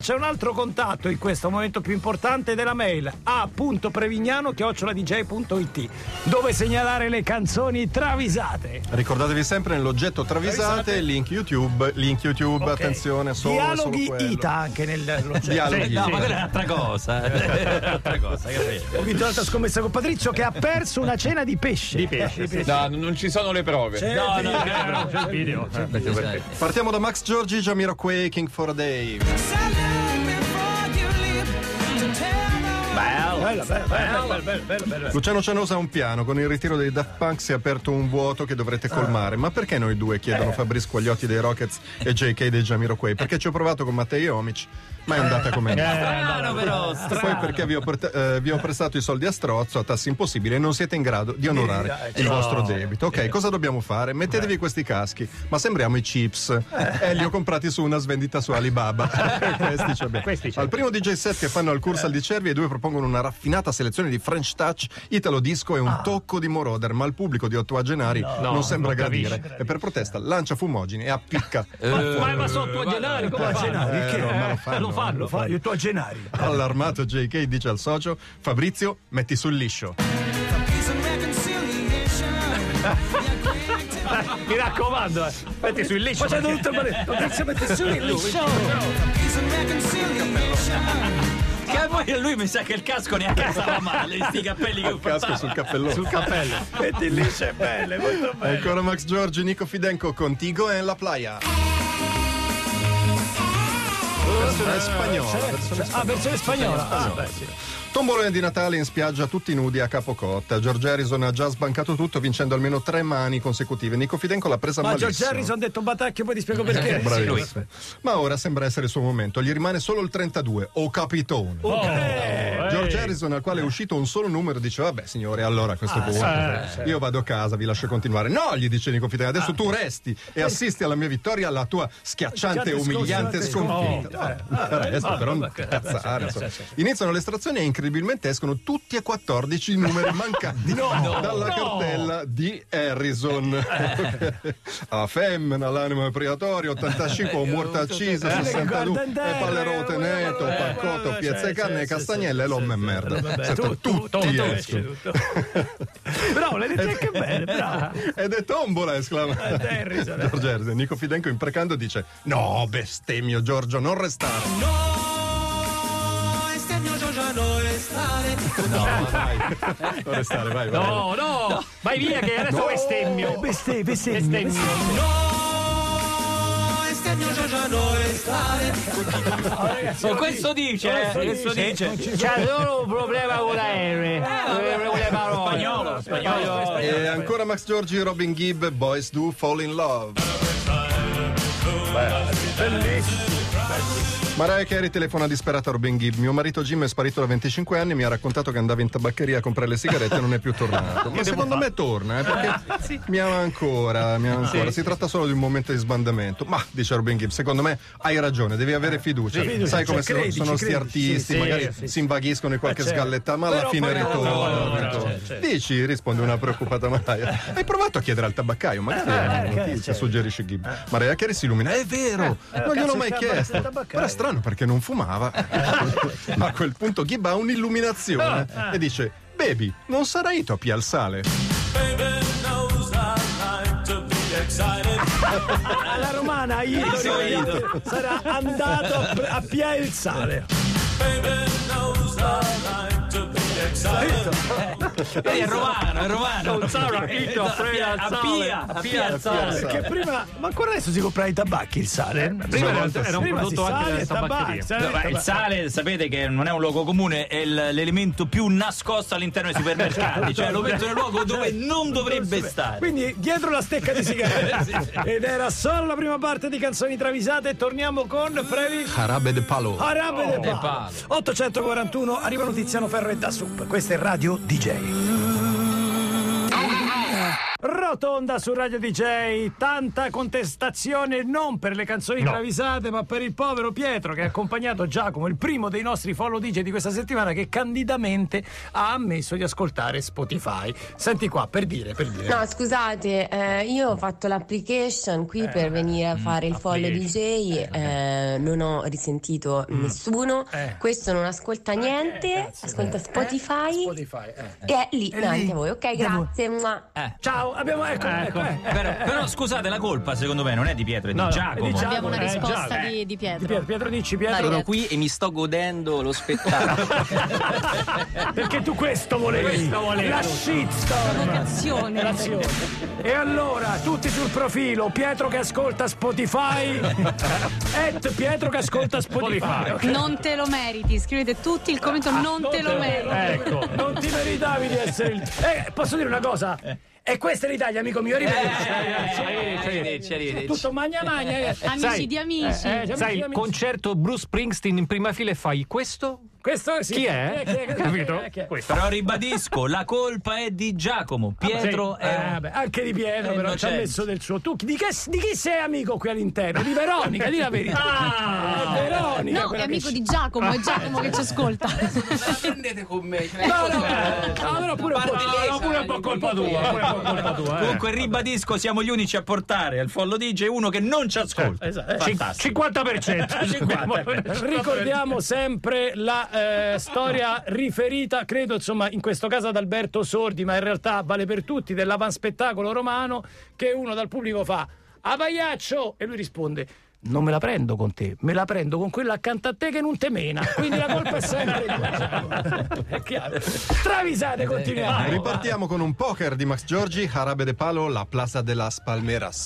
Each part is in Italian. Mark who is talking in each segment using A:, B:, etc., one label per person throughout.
A: C'è un altro contatto in questo momento più importante della mail a.prevignano-dj.it dove segnalare le canzoni travisate.
B: Ricordatevi sempre nell'oggetto travisate, link YouTube, link YouTube,
A: Ok.
B: attenzione, solo
A: Dialoghi
B: solo quello.
A: ITA anche nell'oggetto.
B: Dialoghi.
C: Sì, no, ma quella è un'altra cosa. È un'altra cosa, capito?
A: Ho vinto l'altra scommessa con Patrizio che ha perso una cena di pesce.
D: Di pesce, sì.
E: No, non ci sono le prove.
A: C'è
C: No,
A: il
C: no,
A: video.
C: no,
D: C'è il video. eh.
B: Partiamo da Max Giorgi, Jamiroquai, King for a Day.
A: Bella, bella, bella, bella, bella, bella, bella.
B: Luciano Cianosa ha un piano, con il ritiro dei Daft Punk si è aperto un vuoto che dovrete colmare. Ma perché noi due? chiedono Fabrizio Quagliotti dei Rockets e JK dei Jamiroquai? Perché ci ho provato con Matteo Omic, ma è andata come è andata.
C: Strano però,
B: E
C: strano.
B: poi perché vi ho, porta- eh, vi ho prestato i soldi a strozzo a tassi impossibili e non siete in grado di onorare il vostro debito. Ok, cosa dobbiamo fare? Mettetevi questi caschi, ma sembriamo i chips. E li ho comprati su una svendita su Alibaba. questi ci abbiamo.
D: Questi c'è.
B: Al primo DJ set che fanno al Cursal di Cervi, i due propongono una raffinata selezione di French Touch, Italo Disco e un tocco di Moroder, ma il pubblico di ottoagenari non sembra
D: non
B: gradire.
D: capisce.
B: E per protesta lancia fumogeni e appicca.
D: Ma, ma sotto a Genari come?
A: Genari, che
B: Eh, ma lo fanno,
D: lo fanno.
A: lo fa il tuo Genari.
B: Allarmato JK dice al socio Fabrizio metti sul liscio
D: Mi raccomando, eh. metti sul liscio.
A: Facendo tutto il balletto. Patrizio mette su il liscio.
C: Che poi lui mi sa che il casco neanche stava male, sti cappelli che ho
B: casco
C: portato.
B: sul cappellone
D: Sul cappello.
A: Metti il liscio, è bello, molto
B: E
A: bello.
B: ancora Max Giorgi, Nico Fidenco Contigo en la playa versione spagnola versione
A: Ah, versione spagnola. Ah, beh, sì.
B: Tombolone di Natale in spiaggia tutti nudi a Capocotta George Harrison ha già sbancato tutto vincendo almeno tre mani consecutive Nico Fidenco l'ha presa
A: Ma
B: malissimo
A: George Harrison ha detto Batacchio, poi ti spiego perché.
B: Bravissimo. Ma ora sembra essere il suo momento. Gli rimane solo il 32, o capitone. George Harrison, al quale è uscito un solo numero, dice: Vabbè, signore, allora a questo punto io vado a casa, vi lascio continuare. No, gli dice Nico Fidel, adesso tu resti e assisti alla mia vittoria, alla tua schiacciante
A: Schiacciante,
B: umiliante
A: sconfitta.
B: No, resto, però non cazzare. insomma. Iniziano le estrazioni e incredibilmente escono tutti e 14 i numeri mancanti dalla cartella di Harrison. a femmina, l'anima apriatorio, 85, o morta accisa, 62, e pallerote netto, paccotto, piezze carne, castagnelle e l'homme e merda. Tutti escono.
A: Bravo, l'hai detto anche bene, bravo.
B: Ed è tombola, esclama
A: Harrison.
B: George Harrison. Nico Fidenco imprecando dice: No, bestemmio, Giorgio, non restare. No, vai. Non restare, vai, vai.
D: No, no, vai via che adesso bestemmio.
A: Bestemmio, bestemmio.
D: Bestemmio.
C: Oh, questo dice, eh, questo dice.
D: C'è solo un problema con l'aereo. Con le parole.
C: Spagnolo, spagnolo.
B: E ancora Max Giorgi, Robin Gibb, Boys Do Fall in Love. Bye. Mariah Carey telefona disperata a Robin Gibb. Mio marito Jim è sparito da 25 anni e mi ha raccontato che andava in tabaccheria a comprare le sigarette e non è più tornato. Ma secondo me torna, eh, perché mi ama ancora, mi ama ancora. Si tratta solo di un momento di sbandamento. Ma, dice Robin Gibb, secondo me hai ragione, devi avere fiducia.
A: fiducia,
B: Sai come
A: cioè,
B: sono-
A: credici,
B: sono sti
A: credici.
B: artisti,
A: Sì,
B: magari
A: sì, sì.
B: si invaghiscono in qualche
A: Eh, certo.
B: scalletta, ma alla fine ritornano.
A: tornano,
B: ritornano.
A: certo, certo.
B: Dici, risponde una preoccupata Mariah. Hai provato a chiedere al tabaccaio, magari è una
A: eh,
B: notizia, suggerisce Gibb. Mariah Carey si illumina, è vero, non gliel'ho mai chiesto. Però è strano perché non fumava. a quel punto Gibb ha un'illuminazione e dice, baby, non sarai topi al sale.
A: Alla romana, Ido, sarà andato a, pre- a piare il sale.
C: È romano, è romano.
D: Sarà Ito,
C: A
D: Freya,
C: Pia, a. Pia, a Pia.
A: Perché prima, ma ancora adesso si comprava i tabacchi il sale.
D: Prima era, un
A: Prima
D: prodotto
A: si
D: anche
A: sale
D: della
A: e tabacchi,
D: tabaccheria.
C: il sale sapete che non è un luogo comune, è l'elemento più nascosto all'interno dei supermercati, cioè lo metto nel luogo dove non dovrebbe stare.
A: Quindi dietro la stecca di sigarette. Ed era solo la prima parte di canzoni travisate. Torniamo con Previ.
B: Arabe de palo.
A: Arabe de Palo. 841 arrivano Tiziano Ferro e Da Questa è Radio DJ. Rotonda su Radio DJ, tanta contestazione non per le canzoni
E: No.
A: travisate, ma per il povero Pietro che ha accompagnato Giacomo, il primo dei nostri follow DJ di questa settimana, che candidamente ha ammesso di ascoltare Spotify. Senti qua, per dire, per dire.
F: No, scusate, eh, io ho fatto l'application qui
A: Eh,
F: per venire a
A: mm,
F: fare il follow DJ, eh, non ho risentito nessuno,
A: Eh.
F: questo non ascolta niente,
A: grazie.
F: ascolta Spotify
A: Spotify, eh.
F: e è lì davanti a voi. Ok, grazie.
C: Eh.
A: Ciao, abbiamo ecco, ecco, eh.
C: Però, però, scusate, la colpa secondo me non è di Pietro, è di
E: No,
C: Giacomo.
A: è di Giacomo.
G: Abbiamo una
A: Eh,
G: risposta
A: già,
G: di, di
A: Di
G: Pietro.
A: Pietro, Pietro dici Pietro
H: Sono
G: Pietro.
H: qui e mi sto godendo lo spettacolo.
A: perché tu questo volevi
E: Questo volevi
A: la shitstorm. L'azione. e allora tutti sul profilo Pietro che ascolta Spotify et Pietro che ascolta Spotify,
E: Spotify.
A: ok?
G: Non te lo meriti, scrivete tutti il commento non te lo meriti.
E: Ecco.
A: non ti meritavi di essere il eh, posso dire una cosa e questa è l'Italia amico mio arrivederci
H: arrivederci, arrivederci.
A: tutto magna magna eh.
G: Amici
E: Sai-
G: di amici.
A: eh, eh,
E: Sai, il
A: amici.
E: concerto Bruce Springsteen in prima fila e fai questo?
A: Questo sì
E: Chi è?
A: Eh, chi è?
E: Capito?
A: Eh, chi è?
E: Questo.
C: Però ribadisco, la colpa è di Giacomo. Pietro
A: Sì,
C: è.
A: eh, vabbè, anche di Pietro
C: è
A: però ci ha
C: innocente.
A: messo del suo tu di, che, di chi sei amico qui all'interno? di Veronica di la verità
E: Ah!
A: è Veronica
G: No, è amico
A: ci-
G: di Giacomo, è Giacomo che ci ascolta.
H: prendete con me.
A: No, no, pure un po'
E: No, no, pure un po' colpa tua, pure un po' colpa tua. eh.
C: Comunque ribadisco, siamo gli unici a portare al follow DJ uno che non ci ascolta.
A: Esatto, eh.
C: Fantastico.
E: 50%.
A: Ricordiamo sempre la eh, storia riferita, credo insomma in questo caso ad Alberto Sordi, ma in realtà vale per tutti, dell'avanspettacolo romano che uno dal pubblico fa a Pagliaccio e lui risponde non me la prendo con te, me la prendo con quella accanto a te che non te mena. Quindi la colpa è sempre tua. È chiaro. Travisate, continuiamo.
B: Ripartiamo con un poker di Max Giorgi, Jarabe de Palo, La Plaza de las Palmeras.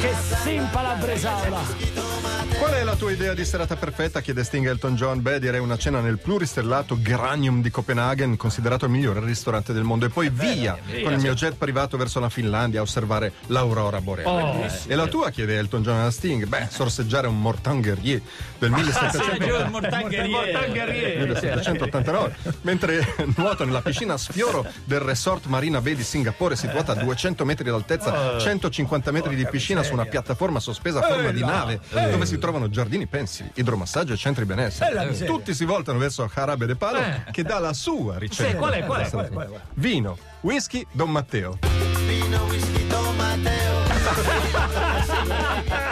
A: Che simpa la bresaola.
B: Qual è la tua idea di serata perfetta? Chiede Sting a Elton John. Beh, direi una cena nel pluristellato Granium di Copenaghen, considerato il migliore ristorante del mondo. E poi via, con il mio jet privato verso la Finlandia a osservare l'aurora boreale. e la tua, chiede Elton John a Sting? Beh, sorseggiare un Mortan Guerrier del 1700.
C: Giù il Mortangherie.
B: 1789 mentre nuoto nella piscina a sfioro del resort Marina Bay di Singapore situata a 200 metri d'altezza 150 metri di piscina su una piattaforma sospesa a forma di nave dove si trovano giardini pensili idromassaggio e centri benessere tutti si voltano verso Jarabe de Palo che dà la sua ricetta
E: Sì, qual è, qual è, qual è,
A: qual è?
B: vino whisky Don Matteo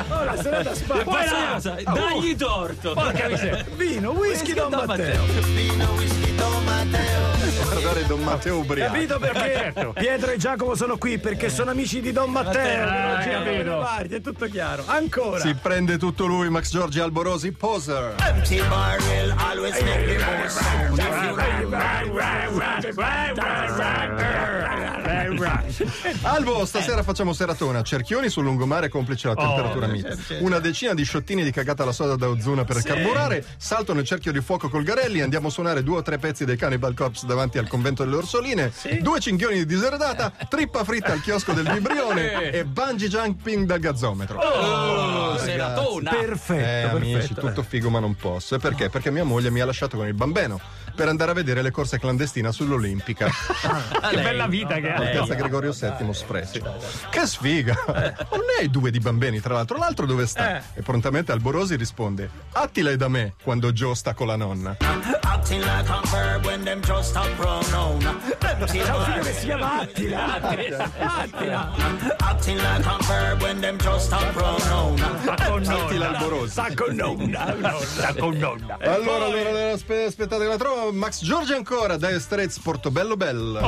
A: Oh, la serata spara.
C: Poi una cosa, dagli torto.
E: Porca miseria.
A: Vino, whisky, Don
C: Don
A: Matteo.
B: Guardare Don Matteo ubriaco
A: Capito perché
E: certo.
A: Pietro e Giacomo sono qui? Perché sono amici di Don Matteo. che non
E: Ah,
A: da
E: capito.
A: parti, è tutto chiaro. Ancora.
B: si prende tutto lui Max Giorgi Alborosi poser Albo, stasera facciamo seratona. Cerchioni sul lungomare complice la temperatura mite. Una decina di sciottini di cagata alla soda da Ozuna per carburare. Salto nel cerchio di fuoco col Garelli. Andiamo a suonare due o tre pezzi dei Cannibal Corpse davanti al convento delle Orsoline. Due cinghioni di diseredata. Trippa fritta al chiosco del Vibrione. e bungee jumping dal gazzometro.
C: Oh, seratona.
A: Perfetto,
B: Eh, amici,
A: perfetto.
B: tutto figo ma non posso. E perché? Perché mia moglie mi ha lasciato con il bambeno per andare a vedere le corse clandestine sull'Olimpica.
E: Che bella vita che ha.
B: Altezza Gregorio VII Sfrecci. Che sfiga! Non ne hai due di bambini, tra l'altro. L'altro dove sta? E prontamente Alborosi risponde: Attila è da me quando Joe sta con la nonna.
I: Acting like a verb when them just a pronoun.
A: Figlio che si chiama Attila. Attila.
I: Acting like a verb when them just a pronoun.
B: Attila Alborosi.
A: Sta con nonna.
E: Sta con nonna.
B: Allora, allora, allora, aspe- aspettate che la trovo. Max Giorgi ancora, Dire Straits, Portobello Bello.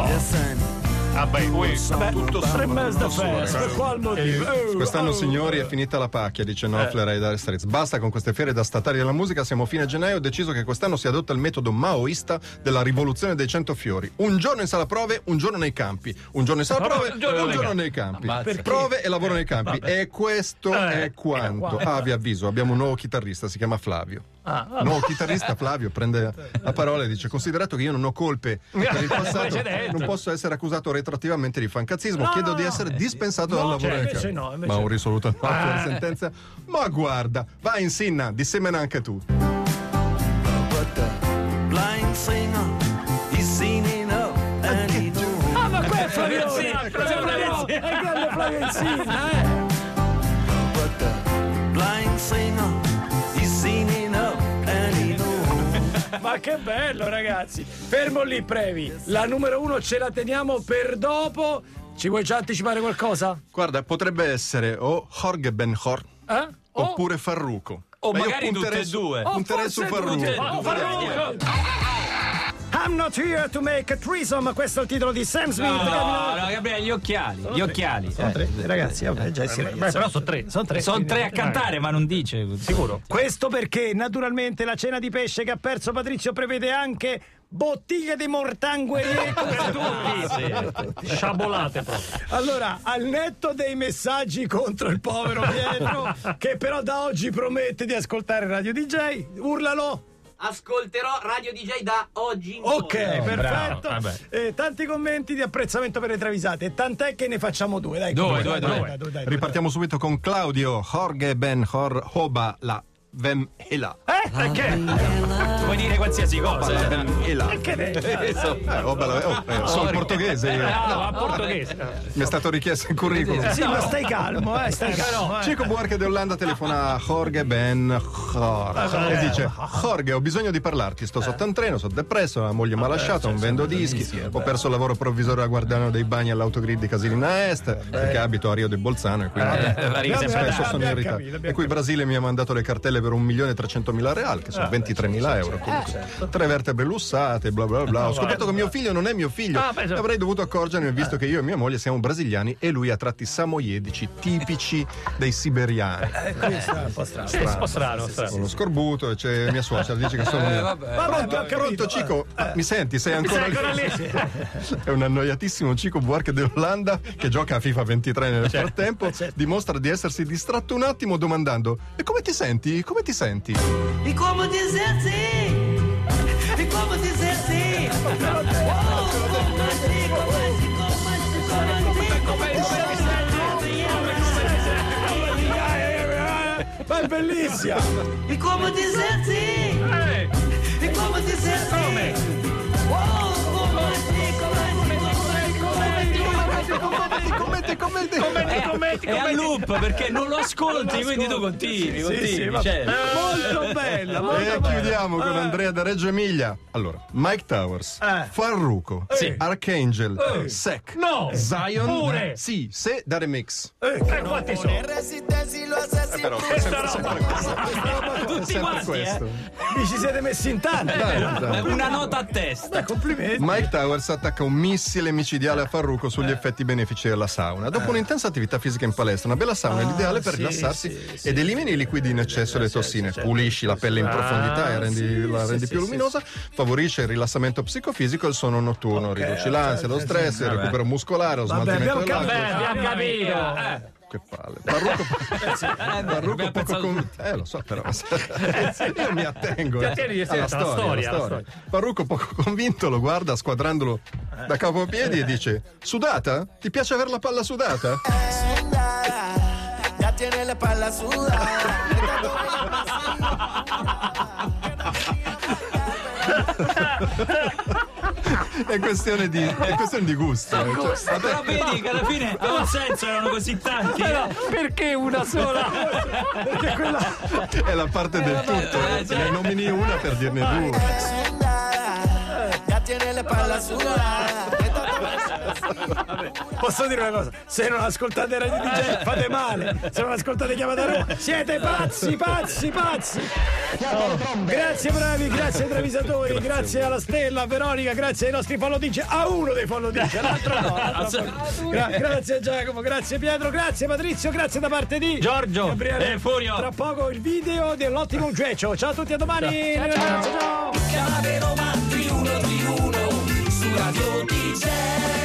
E: Vabbè, ui.
B: Tutto
A: Tre mesi da festa. Per qual motivo? Eh,
B: Quest'anno,
A: oh.
B: signori, è finita la pacchia, dice Knopfler ai Dire Straits. Basta con queste fiere da statali della musica. Siamo a fine gennaio. Ho deciso che quest'anno si adotta il metodo maoista della rivoluzione dei cento fiori. Un giorno in sala prove, un giorno nei campi. Un giorno in sala prove, un giorno, nei campi. Prove e lavoro nei campi. E questo
A: Eh,
B: è quanto. Ah, vi avviso, abbiamo un nuovo chitarrista, si chiama Flavio.
A: Ah,
B: nuovo chitarrista Flavio prende la parola e dice: Considerato che io non ho colpe per il passato, non posso essere accusato retroattivamente di fancazzismo.
A: No,
B: Chiedo
A: no,
B: di
A: no.
B: essere dispensato dal
A: No,
B: lavoro
A: cioè, invece no, invece
B: Ma ho
A: no.
B: risoluto il fatto
A: Ah.
B: della sentenza. Ma guarda, vai in sinna, dissemena anche tu.
A: Ah, ma qua è Flavione.
E: Sì,
A: Sembra benzina, eh. Ma che bello, ragazzi! Fermo lì, Previ. La numero uno ce la teniamo per dopo. Ci vuoi già anticipare qualcosa?
B: Guarda, potrebbe essere o Jorge Ben Hor
A: Eh?
B: Oppure Farruco.
C: O
B: Ma io
C: magari tutte
B: punterei
C: e
B: su-
C: due.
B: Punterei su
A: tutte e
B: Farruco.
A: due. I'm not here to make a threesome, questo è il titolo di Sam Smith.
C: No,
A: Gabriele.
C: no, Gabriele, gli occhiali, gli occhiali. Eh.
A: Ragazzi, vabbè, già si
E: Beh, però sono tre.
A: Sono tre.
C: Sono tre a cantare, ma non dice.
E: Sicuro.
A: Questo perché naturalmente la cena di pesce che ha perso Patrizio prevede anche bottiglie di mortanguerie per tutti.
E: Sciabolate proprio.
A: Allora, al netto dei messaggi contro il povero Pietro, che però da oggi promette di ascoltare Radio DJ, urlalo.
H: Ascolterò Radio DJ da oggi in
A: Ok,
H: poi.
A: perfetto.
E: vabbè.
A: Eh, tanti commenti di apprezzamento per le travisate, tant'è che ne facciamo due. Dai,
C: Due, due, due.
A: dai.
B: Ripartiamo subito con Claudio Jorge Ben Hor Hoba la Vem Hela.
A: Eh? Perché?
C: Puoi dire qualsiasi cosa. eh.
B: Hela.
A: Che ne?
B: Eh, Hoba la- oh, eh, so il portoghese io.
E: No, a portoghese.
B: Mi è stato richiesto il curriculum.
A: Sì, ma stai calmo, eh, stai calmo. eh.
B: Cico Buarche de Olanda telefona a Jorge Ben Hor e dice Jorge ho bisogno di parlarti sto sotto un treno sono depresso la moglie mi ha lasciato non vendo dischi ho perso il lavoro provvisorio a guardiano dei bagni all'autogrid di Casilina Est perché abito a Rio de Bolzano e quindi
C: Eh,
B: spesso sono in ritardo e qui il Brasile mi ha mandato le cartelle per un milione e trecentomila real che sono 23.000 euro comunque. tre vertebre lussate bla bla bla ho scoperto che mio figlio non è mio figlio
E: Ah, beh, sì.
B: avrei dovuto accorgermi visto che io e mia moglie siamo brasiliani e lui ha tratti samoiedici tipici dei siberiani
A: Questo è un po' strano.
E: Sì, po' strano, strano.
B: sono scorbuto e c'è mia suocera dice che sono io.
A: Pronto, ho capito.
B: Pronto Cico, Ah, mi senti? Sei ancora,
E: sei ancora lì?
B: È un annoiatissimo Cico Buarche dell'Olanda che gioca a FIFA 23 nel
E: Certo.
B: frattempo, dimostra di essersi distratto un attimo domandando "E come ti senti? Come ti senti?"
I: E como dizer sim? E como dizer sim? Oh, como assim, como assim, como
A: Ma è bellissima!
I: E como dizer sim? E como dizer sim? Oh, como assim,
B: Commenti, commenti.
C: È a loop perché non lo ascolti, quindi tu continui, continui. cioè.
A: Molto bella, molto
B: E
A: bella.
B: chiudiamo con
A: Eh.
B: Andrea da Reggio Emilia. Allora, Mike Towers,
A: Eh.
B: Farruko,
A: Sì.
B: Archangel, Sec,
E: No!
B: Zion,
E: Pure!
B: sì, se da remix.
A: Eh,
E: Eh, quanti sono?
B: Però
E: Questa roba.
C: Tutti
B: sempre
C: quanti,
B: questo.
A: vi ci siete messi in tanti.
B: Dai, dai.
C: Una nota a testa.
A: Complimenti.
B: Mike Towers attacca un missile micidiale a Farruko sugli effetti benefici della sauna. Dopo un'intensa attività fisica in palestra, una bella sauna è l'ideale per
A: sì,
B: rilassarsi
A: sì, sì.
B: ed elimini i liquidi in eccesso e le tossine. Pulisci la pelle in profondità e rendi- la rendi più luminosa, favorisce il rilassamento psicofisico e il sonno notturno, riduci l'ansia, lo stress, il recupero muscolare, lo
A: Vabbè,
B: smaltimento dell'acqua.
E: Beh, abbiamo capito.
B: Che palle. Farruko, Farruko
C: abbiamo
B: poco
C: pensato
B: con... Eh, lo so, però. Io mi attengo
E: Ti
B: eh, alla storia.
E: storia,
B: alla
E: alla
B: storia. Farruko poco convinto lo guarda squadrandolo da capo a piedi e dice: Sudata? Ti piace avere la palla sudata?
I: Ya tiene la espalda sudada.
B: È questione di, è questione di gusto. eh. Cioè,
C: Però vedi che alla fine ha un senso, erano così tanti.
E: Perché una sola?
A: Perché quella
B: è la parte del tutto.
C: eh, sì.
B: Ne nomini una per dirne due.
I: Ya tiene la espalda
A: posso dire una cosa: se non ascoltate Radio DJ fate male, se non ascoltate chiamata Roma, siete pazzi, pazzi, pazzi. Oh, Grazie bravi, grazie ai travisatori, grazie alla Stella, Veronica, grazie ai nostri follow DJ, a uno dei follow DJ, l'altro no. l'altro no. Gra- grazie Giacomo, grazie Pietro, grazie Patrizio, grazie da parte di
C: Giorgio
A: Gabriele.
C: e Furio.
A: Tra poco il video dell'ottimo Gecio. Ciao a tutti, a domani. ciao. ciao.
I: Chiamate Roma di uno su Radio DJ.